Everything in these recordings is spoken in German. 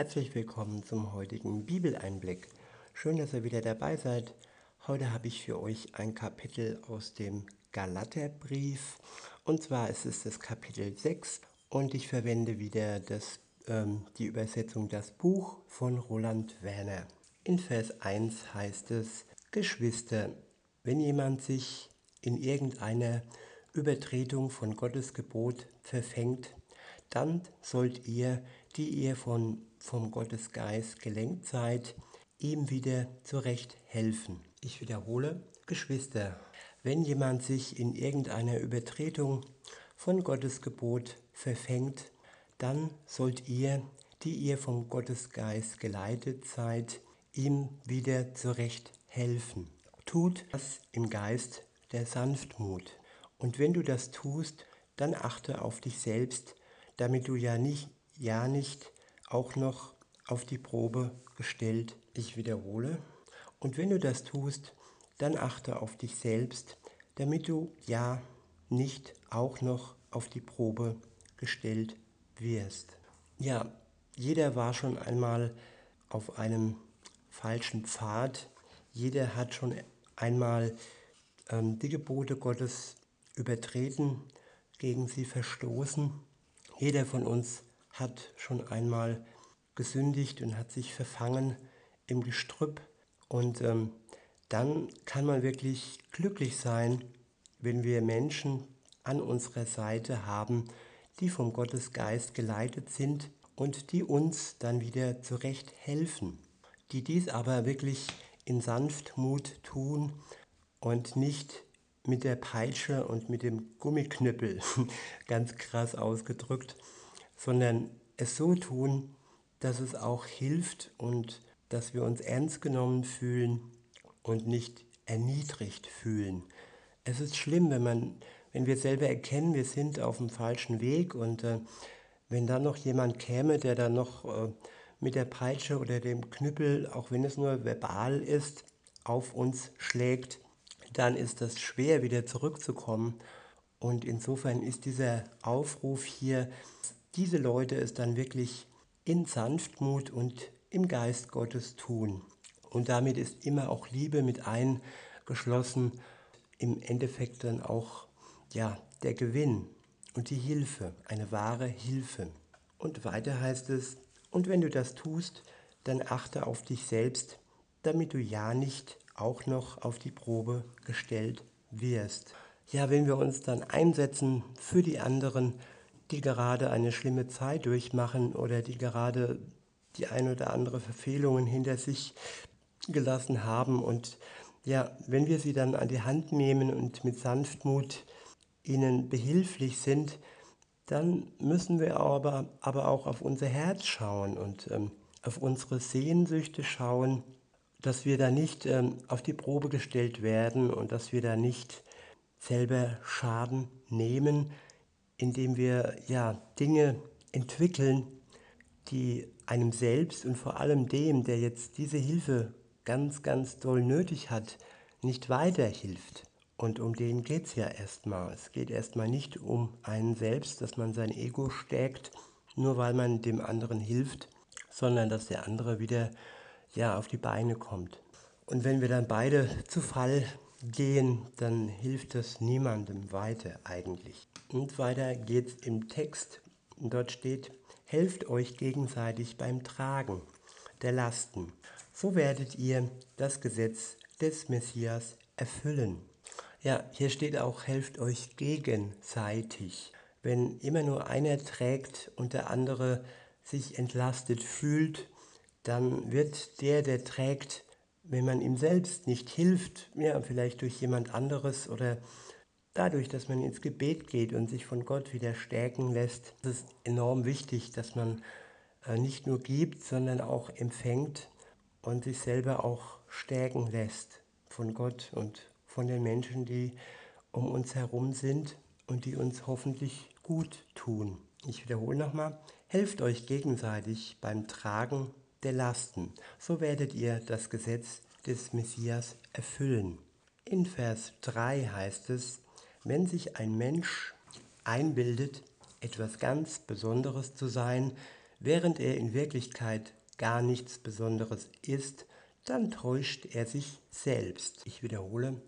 Herzlich willkommen zum heutigen Bibeleinblick. Schön, dass ihr wieder dabei seid. Heute habe ich für euch ein Kapitel aus dem Galaterbrief. Und zwar ist es das Kapitel 6 und ich verwende wieder das, ähm, die Übersetzung Das Buch von Roland Werner. In Vers 1 heißt es, Geschwister, wenn jemand sich in irgendeiner Übertretung von Gottes Gebot verfängt, dann sollt ihr, die ihr von, vom Gottesgeist gelenkt seid, ihm wieder zurecht helfen. Ich wiederhole, Geschwister, wenn jemand sich in irgendeiner Übertretung von Gottes Gebot verfängt, dann sollt ihr, die ihr vom Gottesgeist geleitet seid, ihm wieder zurecht helfen. Tut das im Geist der Sanftmut. Und wenn du das tust, dann achte auf dich selbst, damit du ja nicht, ja nicht auch noch auf die Probe gestellt. Ich wiederhole. Und wenn du das tust, dann achte auf dich selbst, damit du ja nicht auch noch auf die Probe gestellt wirst. Ja, jeder war schon einmal auf einem falschen Pfad. Jeder hat schon einmal ähm, die Gebote Gottes übertreten, gegen sie verstoßen. Jeder von uns hat schon einmal gesündigt und hat sich verfangen im Gestrüpp. Und ähm, dann kann man wirklich glücklich sein, wenn wir Menschen an unserer Seite haben, die vom Gottesgeist geleitet sind und die uns dann wieder zurecht helfen, die dies aber wirklich in Sanftmut tun und nicht mit der Peitsche und mit dem Gummiknüppel, ganz krass ausgedrückt, sondern es so tun, dass es auch hilft und dass wir uns ernst genommen fühlen und nicht erniedrigt fühlen. Es ist schlimm, wenn man, wenn wir selber erkennen, wir sind auf dem falschen Weg und äh, wenn dann noch jemand käme, der dann noch äh, mit der Peitsche oder dem Knüppel, auch wenn es nur verbal ist, auf uns schlägt, dann ist das schwer wieder zurückzukommen. Und insofern ist dieser Aufruf hier, diese Leute es dann wirklich in Sanftmut und im Geist Gottes tun. Und damit ist immer auch Liebe mit eingeschlossen, im Endeffekt dann auch ja, der Gewinn und die Hilfe, eine wahre Hilfe. Und weiter heißt es, und wenn du das tust, dann achte auf dich selbst, damit du ja nicht auch noch auf die Probe gestellt wirst. Ja, wenn wir uns dann einsetzen für die anderen, die gerade eine schlimme Zeit durchmachen oder die gerade die ein oder andere Verfehlungen hinter sich gelassen haben. Und ja, wenn wir sie dann an die Hand nehmen und mit Sanftmut ihnen behilflich sind, dann müssen wir aber, aber auch auf unser Herz schauen und ähm, auf unsere Sehnsüchte schauen, dass wir da nicht ähm, auf die Probe gestellt werden und dass wir da nicht selber Schaden nehmen, indem wir ja Dinge entwickeln, die einem selbst und vor allem dem, der jetzt diese Hilfe ganz, ganz doll nötig hat, nicht weiterhilft. Und um den geht es ja erstmal. Es geht erstmal nicht um einen selbst, dass man sein Ego stärkt, nur weil man dem anderen hilft, sondern dass der andere wieder ja, auf die Beine kommt. Und wenn wir dann beide zu Fall gehen, dann hilft das niemandem weiter eigentlich. Und weiter geht's im Text. Dort steht, helft euch gegenseitig beim Tragen der Lasten. So werdet ihr das Gesetz des Messias erfüllen. Ja, hier steht auch, helft euch gegenseitig. Wenn immer nur einer trägt und der andere sich entlastet fühlt, dann wird der, der trägt, wenn man ihm selbst nicht hilft, ja, vielleicht durch jemand anderes oder dadurch, dass man ins Gebet geht und sich von Gott wieder stärken lässt, ist es enorm wichtig, dass man äh, nicht nur gibt, sondern auch empfängt und sich selber auch stärken lässt von Gott und von den Menschen, die um uns herum sind und die uns hoffentlich gut tun. Ich wiederhole nochmal, helft euch gegenseitig beim Tragen der Lasten, so werdet ihr das Gesetz des Messias erfüllen. In Vers 3 heißt es, wenn sich ein Mensch einbildet, etwas ganz Besonderes zu sein, während er in Wirklichkeit gar nichts Besonderes ist, dann täuscht er sich selbst. Ich wiederhole,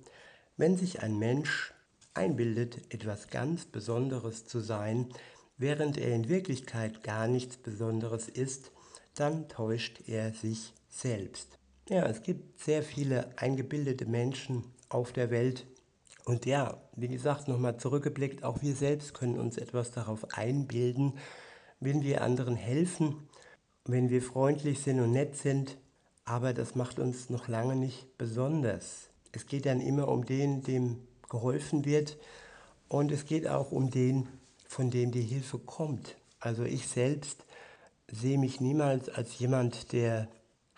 wenn sich ein Mensch einbildet, etwas ganz Besonderes zu sein, während er in Wirklichkeit gar nichts Besonderes ist, dann täuscht er sich selbst. Ja, es gibt sehr viele eingebildete Menschen auf der Welt. Und ja, wie gesagt, nochmal zurückgeblickt, auch wir selbst können uns etwas darauf einbilden, wenn wir anderen helfen, wenn wir freundlich sind und nett sind, aber das macht uns noch lange nicht besonders. Es geht dann immer um den, dem geholfen wird und es geht auch um den, von dem die Hilfe kommt. Also ich selbst sehe mich niemals als jemand, der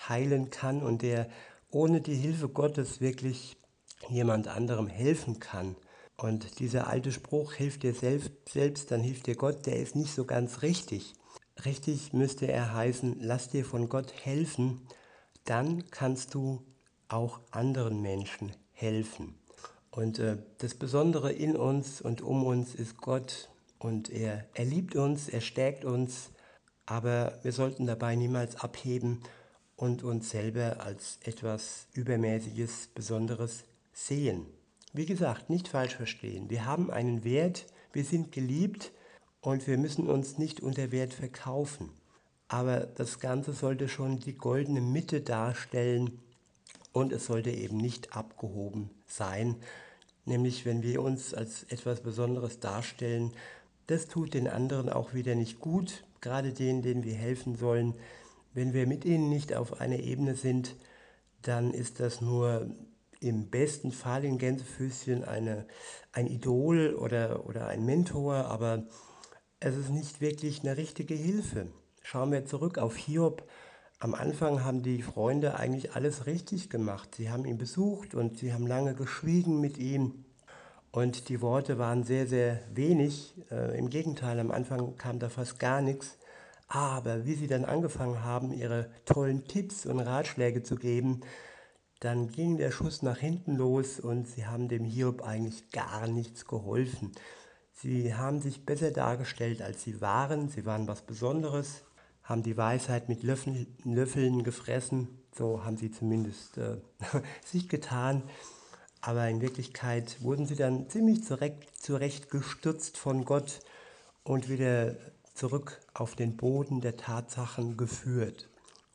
heilen kann und der ohne die Hilfe Gottes wirklich jemand anderem helfen kann. Und dieser alte Spruch, hilft dir selbst, selbst, dann hilft dir Gott, der ist nicht so ganz richtig. Richtig müsste er heißen, lass dir von Gott helfen, dann kannst du auch anderen Menschen helfen. Und äh, das Besondere in uns und um uns ist Gott und er, er liebt uns, er stärkt uns, aber wir sollten dabei niemals abheben und uns selber als etwas Übermäßiges, Besonderes sehen. Wie gesagt, nicht falsch verstehen. Wir haben einen Wert, wir sind geliebt und wir müssen uns nicht unter Wert verkaufen. Aber das Ganze sollte schon die goldene Mitte darstellen und es sollte eben nicht abgehoben sein. Nämlich wenn wir uns als etwas Besonderes darstellen, das tut den anderen auch wieder nicht gut, gerade denen, denen wir helfen sollen. Wenn wir mit ihnen nicht auf einer Ebene sind, dann ist das nur im besten Fall in Gänsefüßchen eine, ein Idol oder, oder ein Mentor, aber es ist nicht wirklich eine richtige Hilfe. Schauen wir zurück auf Hiob. Am Anfang haben die Freunde eigentlich alles richtig gemacht. Sie haben ihn besucht und sie haben lange geschwiegen mit ihm. Und die Worte waren sehr, sehr wenig. Äh, Im Gegenteil, am Anfang kam da fast gar nichts. Aber wie sie dann angefangen haben, ihre tollen Tipps und Ratschläge zu geben, dann ging der Schuss nach hinten los und sie haben dem Hiob eigentlich gar nichts geholfen. Sie haben sich besser dargestellt, als sie waren. Sie waren was Besonderes, haben die Weisheit mit Löffeln, Löffeln gefressen. So haben sie zumindest äh, sich getan. Aber in Wirklichkeit wurden sie dann ziemlich zurecht, zurecht gestürzt von Gott und wieder zurück auf den Boden der Tatsachen geführt.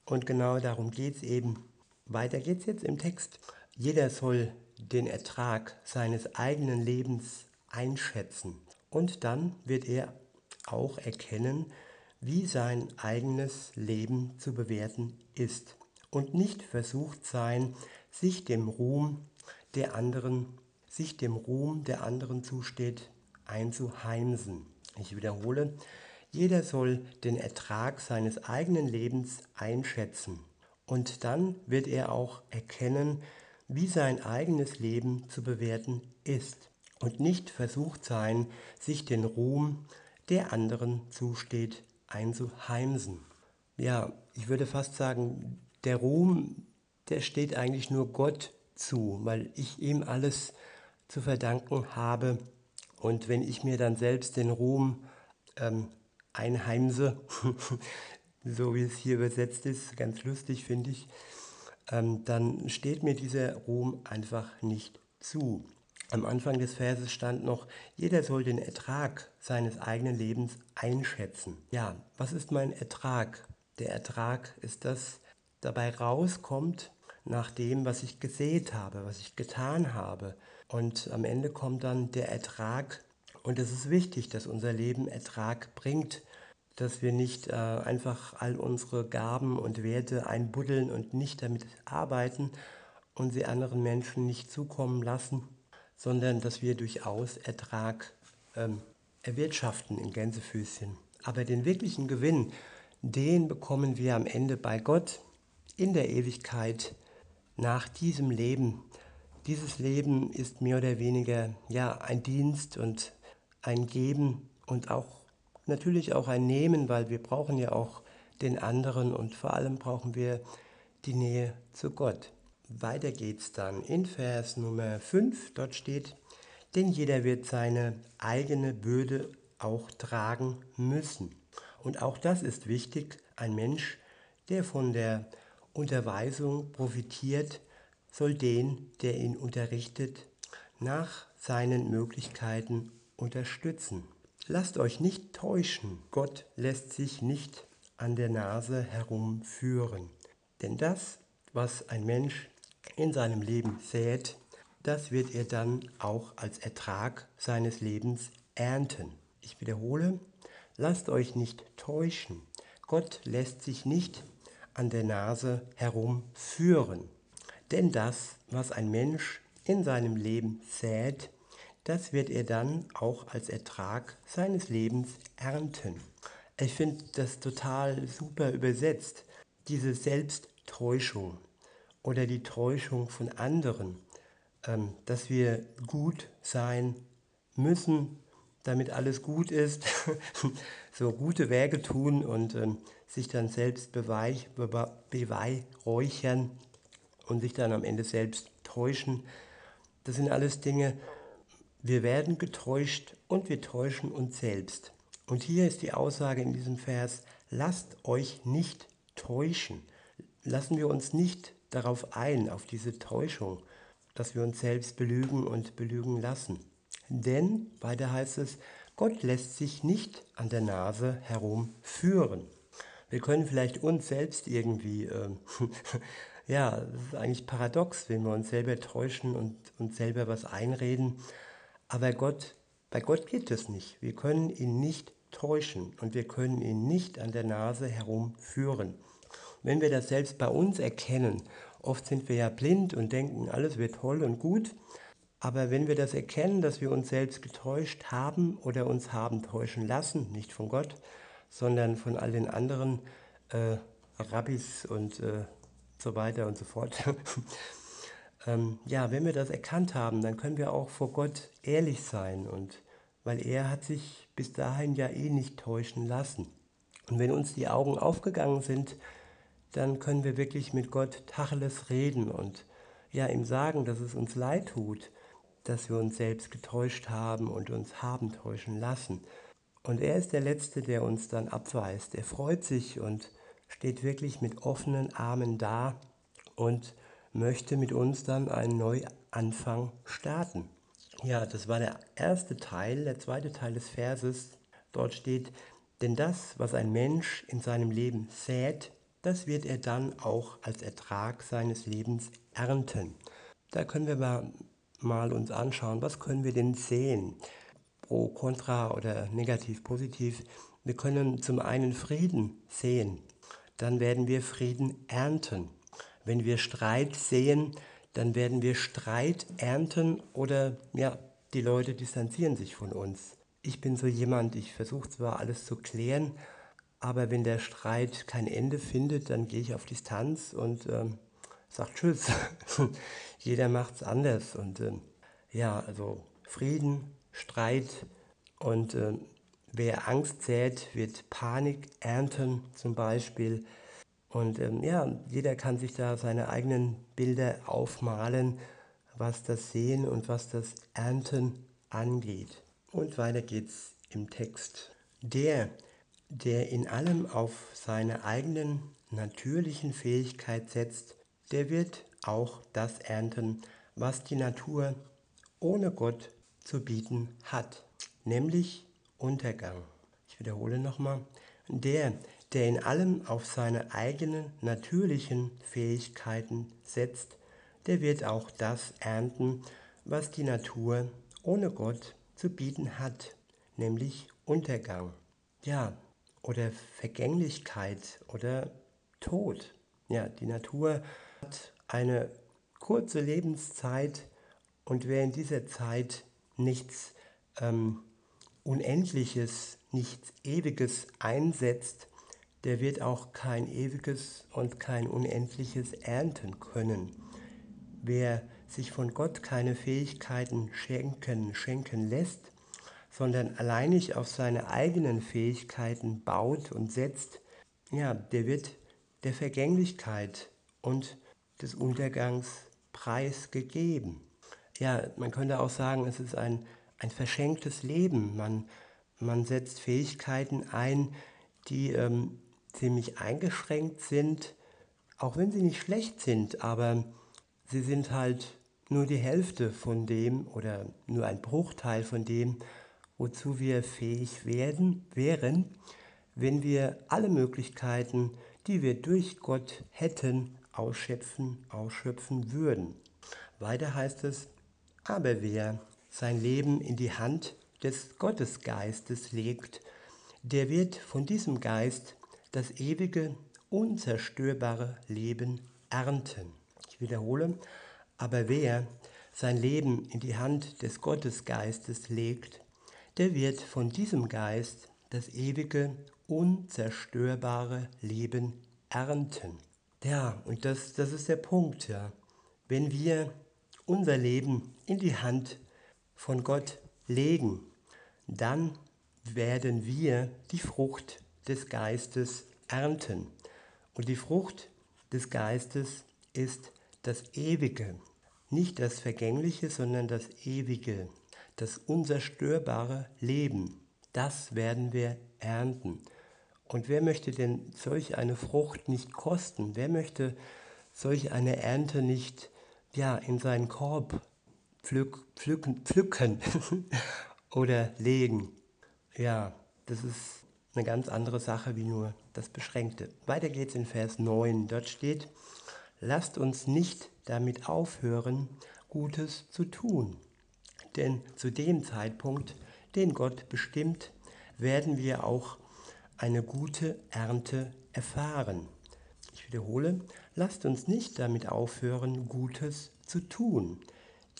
Und genau darum geht es eben. Weiter geht es jetzt im Text. Jeder soll den Ertrag seines eigenen Lebens einschätzen. Und dann wird er auch erkennen, wie sein eigenes Leben zu bewerten ist und nicht versucht sein, sich dem Ruhm der anderen, sich dem Ruhm der anderen zusteht, einzuheimsen. Ich wiederhole, jeder soll den Ertrag seines eigenen Lebens einschätzen und dann wird er auch erkennen, wie sein eigenes Leben zu bewerten ist und nicht versucht sein, sich den Ruhm, der anderen zusteht, einzuheimsen. Ja, ich würde fast sagen, der Ruhm, der steht eigentlich nur Gott zu, weil ich ihm alles zu verdanken habe. Und wenn ich mir dann selbst den Ruhm ähm, einheimse, so wie es hier übersetzt ist, ganz lustig finde ich, ähm, dann steht mir dieser Ruhm einfach nicht zu. Am Anfang des Verses stand noch, jeder soll den Ertrag seines eigenen Lebens einschätzen. Ja, was ist mein Ertrag? Der Ertrag ist das, dabei rauskommt nach dem, was ich gesät habe, was ich getan habe. Und am Ende kommt dann der Ertrag. Und es ist wichtig, dass unser Leben Ertrag bringt, dass wir nicht äh, einfach all unsere Gaben und Werte einbuddeln und nicht damit arbeiten und sie anderen Menschen nicht zukommen lassen sondern dass wir durchaus Ertrag ähm, erwirtschaften in Gänsefüßchen. Aber den wirklichen Gewinn, den bekommen wir am Ende bei Gott in der Ewigkeit nach diesem Leben. Dieses Leben ist mehr oder weniger ja ein Dienst und ein Geben und auch natürlich auch ein Nehmen, weil wir brauchen ja auch den anderen und vor allem brauchen wir die Nähe zu Gott. Weiter geht's dann in Vers Nummer 5. Dort steht, denn jeder wird seine eigene Bürde auch tragen müssen. Und auch das ist wichtig. Ein Mensch, der von der Unterweisung profitiert, soll den, der ihn unterrichtet, nach seinen Möglichkeiten unterstützen. Lasst euch nicht täuschen, Gott lässt sich nicht an der Nase herumführen. Denn das, was ein Mensch in seinem Leben sät, das wird er dann auch als Ertrag seines Lebens ernten. Ich wiederhole, lasst euch nicht täuschen. Gott lässt sich nicht an der Nase herumführen. Denn das, was ein Mensch in seinem Leben sät, das wird er dann auch als Ertrag seines Lebens ernten. Ich finde das total super übersetzt. Diese Selbsttäuschung oder die Täuschung von anderen, ähm, dass wir gut sein müssen, damit alles gut ist, so gute Werke tun und ähm, sich dann selbst beweih, beweihräuchern und sich dann am Ende selbst täuschen. Das sind alles Dinge, wir werden getäuscht und wir täuschen uns selbst. Und hier ist die Aussage in diesem Vers, lasst euch nicht täuschen. Lassen wir uns nicht darauf ein, auf diese Täuschung, dass wir uns selbst belügen und belügen lassen. Denn, weiter heißt es, Gott lässt sich nicht an der Nase herumführen. Wir können vielleicht uns selbst irgendwie, äh, ja, das ist eigentlich paradox, wenn wir uns selber täuschen und uns selber was einreden. Aber Gott, bei Gott geht es nicht. Wir können ihn nicht täuschen und wir können ihn nicht an der Nase herumführen. Wenn wir das selbst bei uns erkennen, oft sind wir ja blind und denken, alles wird toll und gut, aber wenn wir das erkennen, dass wir uns selbst getäuscht haben oder uns haben täuschen lassen, nicht von Gott, sondern von all den anderen äh, Rabbis und äh, so weiter und so fort, ähm, ja, wenn wir das erkannt haben, dann können wir auch vor Gott ehrlich sein und weil er hat sich bis dahin ja eh nicht täuschen lassen. Und wenn uns die Augen aufgegangen sind, dann können wir wirklich mit Gott Tacheles reden und ja ihm sagen, dass es uns leid tut, dass wir uns selbst getäuscht haben und uns haben täuschen lassen. Und er ist der Letzte, der uns dann abweist. Er freut sich und steht wirklich mit offenen Armen da und möchte mit uns dann einen Neuanfang starten. Ja, das war der erste Teil. Der zweite Teil des Verses, dort steht, denn das, was ein Mensch in seinem Leben sät, das wird er dann auch als Ertrag seines Lebens ernten. Da können wir mal, mal uns anschauen, was können wir denn sehen? Pro, contra oder negativ, positiv. Wir können zum einen Frieden sehen, dann werden wir Frieden ernten. Wenn wir Streit sehen, dann werden wir Streit ernten oder ja, die Leute distanzieren sich von uns. Ich bin so jemand, ich versuche zwar alles zu klären, aber wenn der Streit kein Ende findet, dann gehe ich auf Distanz und ähm, sage Tschüss. Jeder macht es anders. Und ähm, ja, also Frieden, Streit und ähm, wer Angst sät, wird Panik ernten zum Beispiel. Und ähm, ja, jeder kann sich da seine eigenen Bilder aufmalen, was das Sehen und was das Ernten angeht. Und weiter geht's im Text. Der, der in allem auf seine eigenen natürlichen Fähigkeit setzt, der wird auch das ernten, was die Natur ohne Gott zu bieten hat, nämlich Untergang. Ich wiederhole nochmal. Der, der in allem auf seine eigenen natürlichen Fähigkeiten setzt, der wird auch das ernten, was die Natur ohne Gott zu bieten hat, nämlich Untergang. Ja, oder Vergänglichkeit oder Tod. Ja, die Natur eine kurze Lebenszeit und wer in dieser Zeit nichts ähm, Unendliches, nichts Ewiges einsetzt, der wird auch kein ewiges und kein unendliches ernten können. Wer sich von Gott keine Fähigkeiten schenken, schenken lässt, sondern alleinig auf seine eigenen Fähigkeiten baut und setzt, ja, der wird der Vergänglichkeit und des Untergangs preisgegeben. Ja, man könnte auch sagen, es ist ein, ein verschenktes Leben. Man, man setzt Fähigkeiten ein, die ähm, ziemlich eingeschränkt sind, auch wenn sie nicht schlecht sind, aber sie sind halt nur die Hälfte von dem oder nur ein Bruchteil von dem, wozu wir fähig werden, wären, wenn wir alle Möglichkeiten, die wir durch Gott hätten, ausschöpfen, ausschöpfen würden. Weiter heißt es, aber wer sein Leben in die Hand des Gottesgeistes legt, der wird von diesem Geist das ewige, unzerstörbare Leben ernten. Ich wiederhole, aber wer sein Leben in die Hand des Gottesgeistes legt, der wird von diesem Geist das ewige, unzerstörbare Leben ernten. Ja, und das, das ist der Punkt, ja. Wenn wir unser Leben in die Hand von Gott legen, dann werden wir die Frucht des Geistes ernten. Und die Frucht des Geistes ist das Ewige. Nicht das Vergängliche, sondern das Ewige, das unzerstörbare Leben. Das werden wir ernten. Und wer möchte denn solch eine Frucht nicht kosten? Wer möchte solch eine Ernte nicht ja, in seinen Korb pflück, pflücken, pflücken oder legen? Ja, das ist eine ganz andere Sache wie nur das Beschränkte. Weiter geht's in Vers 9. Dort steht, lasst uns nicht damit aufhören, Gutes zu tun. Denn zu dem Zeitpunkt, den Gott bestimmt, werden wir auch eine gute Ernte erfahren. Ich wiederhole, lasst uns nicht damit aufhören, Gutes zu tun,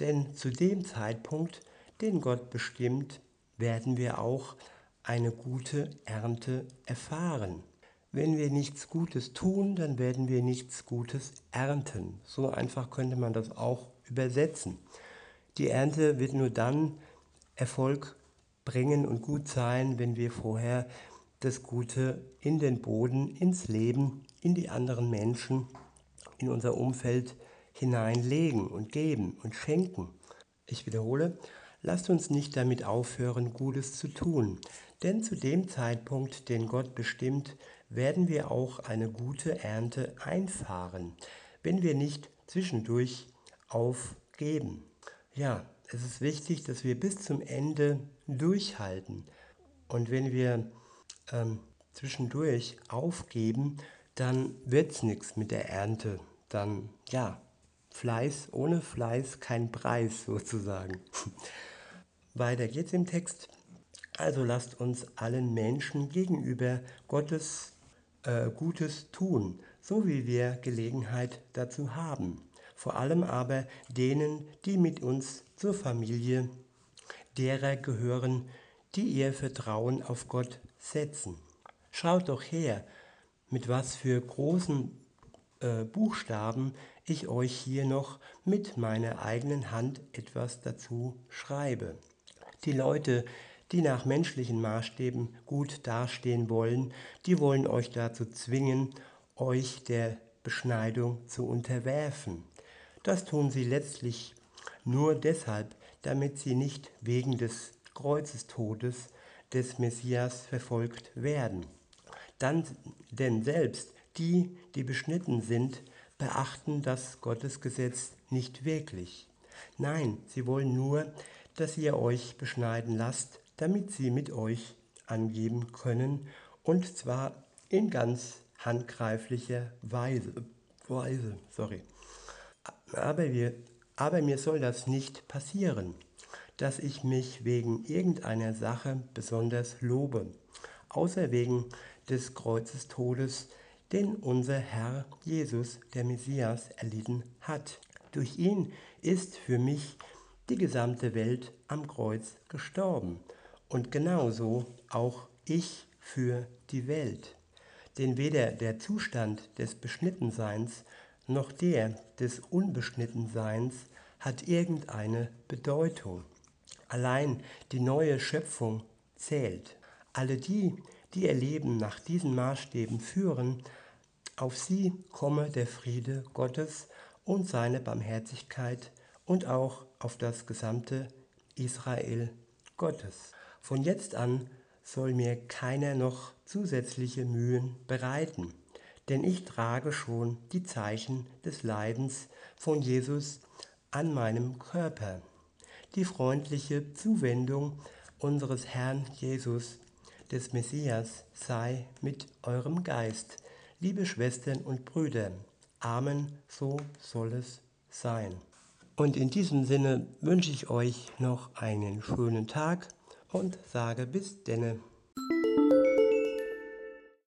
denn zu dem Zeitpunkt, den Gott bestimmt, werden wir auch eine gute Ernte erfahren. Wenn wir nichts Gutes tun, dann werden wir nichts Gutes ernten. So einfach könnte man das auch übersetzen. Die Ernte wird nur dann Erfolg bringen und gut sein, wenn wir vorher das Gute in den Boden, ins Leben, in die anderen Menschen, in unser Umfeld hineinlegen und geben und schenken. Ich wiederhole, lasst uns nicht damit aufhören, Gutes zu tun, denn zu dem Zeitpunkt, den Gott bestimmt, werden wir auch eine gute Ernte einfahren, wenn wir nicht zwischendurch aufgeben. Ja, es ist wichtig, dass wir bis zum Ende durchhalten. Und wenn wir ähm, zwischendurch aufgeben, dann wird es nichts mit der Ernte. Dann, ja, Fleiß, ohne Fleiß kein Preis sozusagen. Weiter geht's im Text. Also lasst uns allen Menschen gegenüber Gottes äh, Gutes tun, so wie wir Gelegenheit dazu haben. Vor allem aber denen, die mit uns zur Familie derer gehören, die ihr Vertrauen auf Gott setzen. Schaut doch her, mit was für großen äh, Buchstaben ich euch hier noch mit meiner eigenen Hand etwas dazu schreibe. Die Leute, die nach menschlichen Maßstäben gut dastehen wollen, die wollen euch dazu zwingen, euch der Beschneidung zu unterwerfen. Das tun sie letztlich nur deshalb, damit sie nicht wegen des Kreuzestodes des Messias verfolgt werden. Dann, denn selbst die, die beschnitten sind, beachten das Gottesgesetz nicht wirklich. Nein, sie wollen nur, dass ihr euch beschneiden lasst, damit sie mit euch angeben können, und zwar in ganz handgreiflicher Weise. Weise sorry. Aber, wir, aber mir soll das nicht passieren dass ich mich wegen irgendeiner Sache besonders lobe, außer wegen des Kreuzestodes, den unser Herr Jesus, der Messias, erlitten hat. Durch ihn ist für mich die gesamte Welt am Kreuz gestorben und genauso auch ich für die Welt. Denn weder der Zustand des Beschnittenseins noch der des Unbeschnittenseins hat irgendeine Bedeutung. Allein die neue Schöpfung zählt. Alle die, die ihr Leben nach diesen Maßstäben führen, auf sie komme der Friede Gottes und seine Barmherzigkeit und auch auf das gesamte Israel Gottes. Von jetzt an soll mir keiner noch zusätzliche Mühen bereiten, denn ich trage schon die Zeichen des Leidens von Jesus an meinem Körper. Die freundliche Zuwendung unseres Herrn Jesus, des Messias, sei mit eurem Geist, liebe Schwestern und Brüder. Amen, so soll es sein. Und in diesem Sinne wünsche ich euch noch einen schönen Tag und sage bis denne.